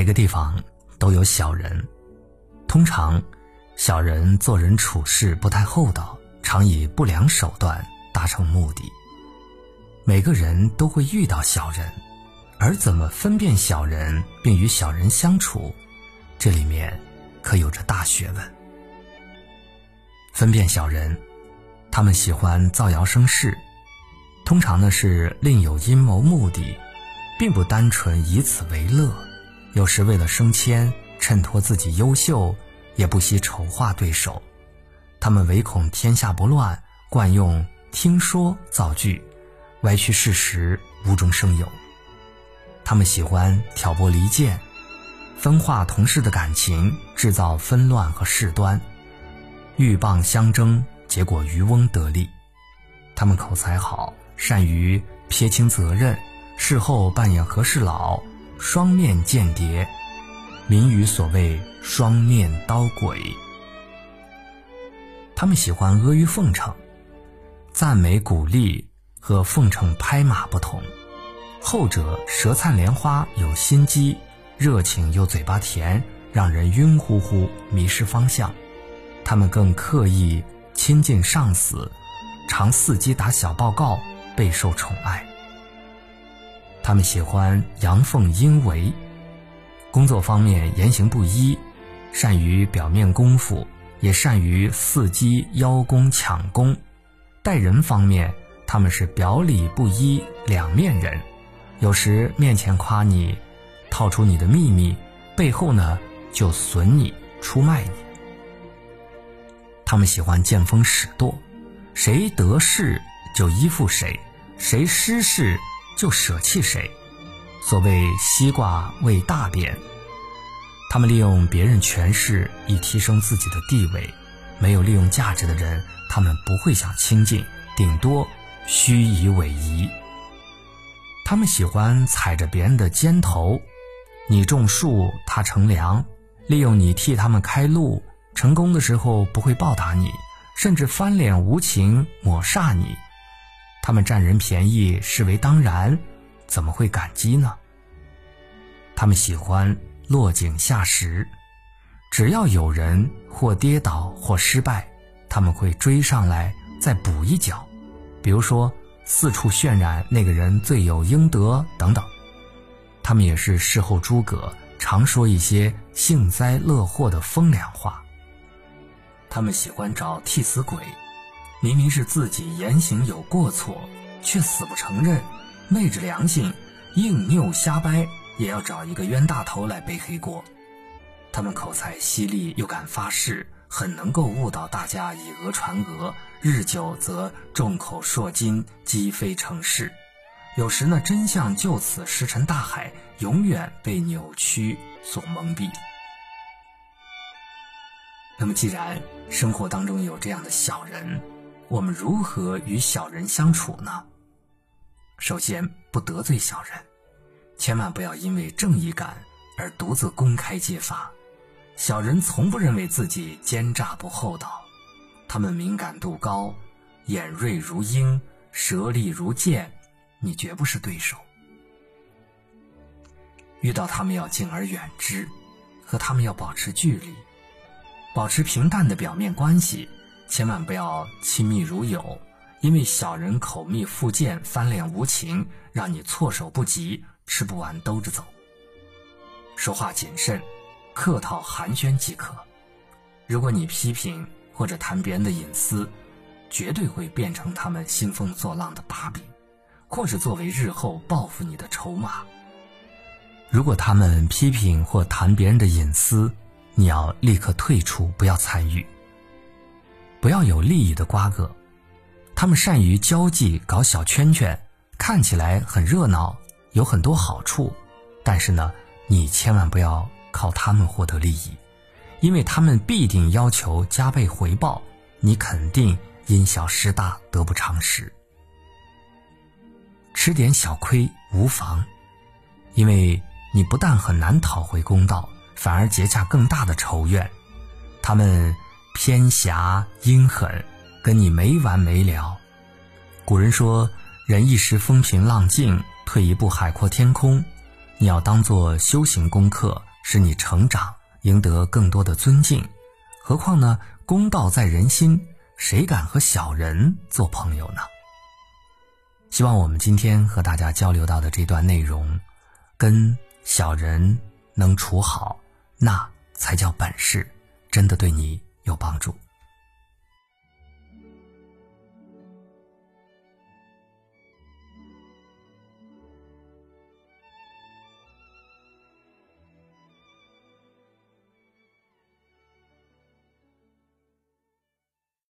每个地方都有小人，通常，小人做人处事不太厚道，常以不良手段达成目的。每个人都会遇到小人，而怎么分辨小人并与小人相处，这里面可有着大学问。分辨小人，他们喜欢造谣生事，通常呢是另有阴谋目的，并不单纯以此为乐。有时为了升迁，衬托自己优秀，也不惜丑化对手。他们唯恐天下不乱，惯用听说造句。歪曲事实，无中生有。他们喜欢挑拨离间，分化同事的感情，制造纷乱和事端，鹬蚌相争，结果渔翁得利。他们口才好，善于撇清责任，事后扮演和事佬，双面间谍，民语所谓“双面刀鬼”。他们喜欢阿谀奉承，赞美鼓励。和奉承拍马不同，后者舌灿莲花，有心机，热情又嘴巴甜，让人晕乎乎，迷失方向。他们更刻意亲近上司，常伺机打小报告，备受宠爱。他们喜欢阳奉阴违，工作方面言行不一，善于表面功夫，也善于伺机邀功抢功。待人方面。他们是表里不一、两面人，有时面前夸你，套出你的秘密，背后呢就损你、出卖你。他们喜欢见风使舵，谁得势就依附谁，谁失势就舍弃谁。所谓西瓜喂大便，他们利用别人权势以提升自己的地位，没有利用价值的人，他们不会想亲近，顶多。虚以委蛇，他们喜欢踩着别人的肩头，你种树，他乘凉，利用你替他们开路，成功的时候不会报答你，甚至翻脸无情抹煞你。他们占人便宜视为当然，怎么会感激呢？他们喜欢落井下石，只要有人或跌倒或失败，他们会追上来再补一脚。比如说，四处渲染那个人罪有应得等等，他们也是事后诸葛，常说一些幸灾乐祸的风凉话。他们喜欢找替死鬼，明明是自己言行有过错，却死不承认，昧着良心，硬拗瞎掰，也要找一个冤大头来背黑锅。他们口才犀利，又敢发誓。很能够误导大家以讹传讹，日久则众口铄金，积非成是。有时呢，真相就此石沉大海，永远被扭曲所蒙蔽。那么，既然生活当中有这样的小人，我们如何与小人相处呢？首先，不得罪小人，千万不要因为正义感而独自公开揭发。小人从不认为自己奸诈不厚道，他们敏感度高，眼锐如鹰，舌利如剑，你绝不是对手。遇到他们要敬而远之，和他们要保持距离，保持平淡的表面关系，千万不要亲密如友，因为小人口蜜腹剑，翻脸无情，让你措手不及，吃不完兜着走。说话谨慎。客套寒暄即可。如果你批评或者谈别人的隐私，绝对会变成他们兴风作浪的把柄，或是作为日后报复你的筹码。如果他们批评或谈别人的隐私，你要立刻退出，不要参与，不要有利益的瓜葛。他们善于交际，搞小圈圈，看起来很热闹，有很多好处，但是呢，你千万不要。靠他们获得利益，因为他们必定要求加倍回报，你肯定因小失大，得不偿失。吃点小亏无妨，因为你不但很难讨回公道，反而结下更大的仇怨。他们偏狭阴狠，跟你没完没了。古人说：“人一时风平浪静，退一步海阔天空。”你要当做修行功课。使你成长，赢得更多的尊敬。何况呢，公道在人心，谁敢和小人做朋友呢？希望我们今天和大家交流到的这段内容，跟小人能处好，那才叫本事，真的对你有帮助。